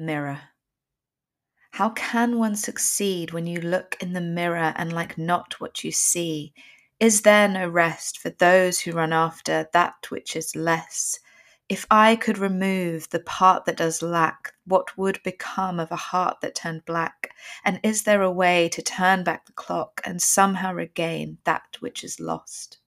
Mirror. How can one succeed when you look in the mirror and like not what you see? Is there no rest for those who run after that which is less? If I could remove the part that does lack, what would become of a heart that turned black? And is there a way to turn back the clock and somehow regain that which is lost?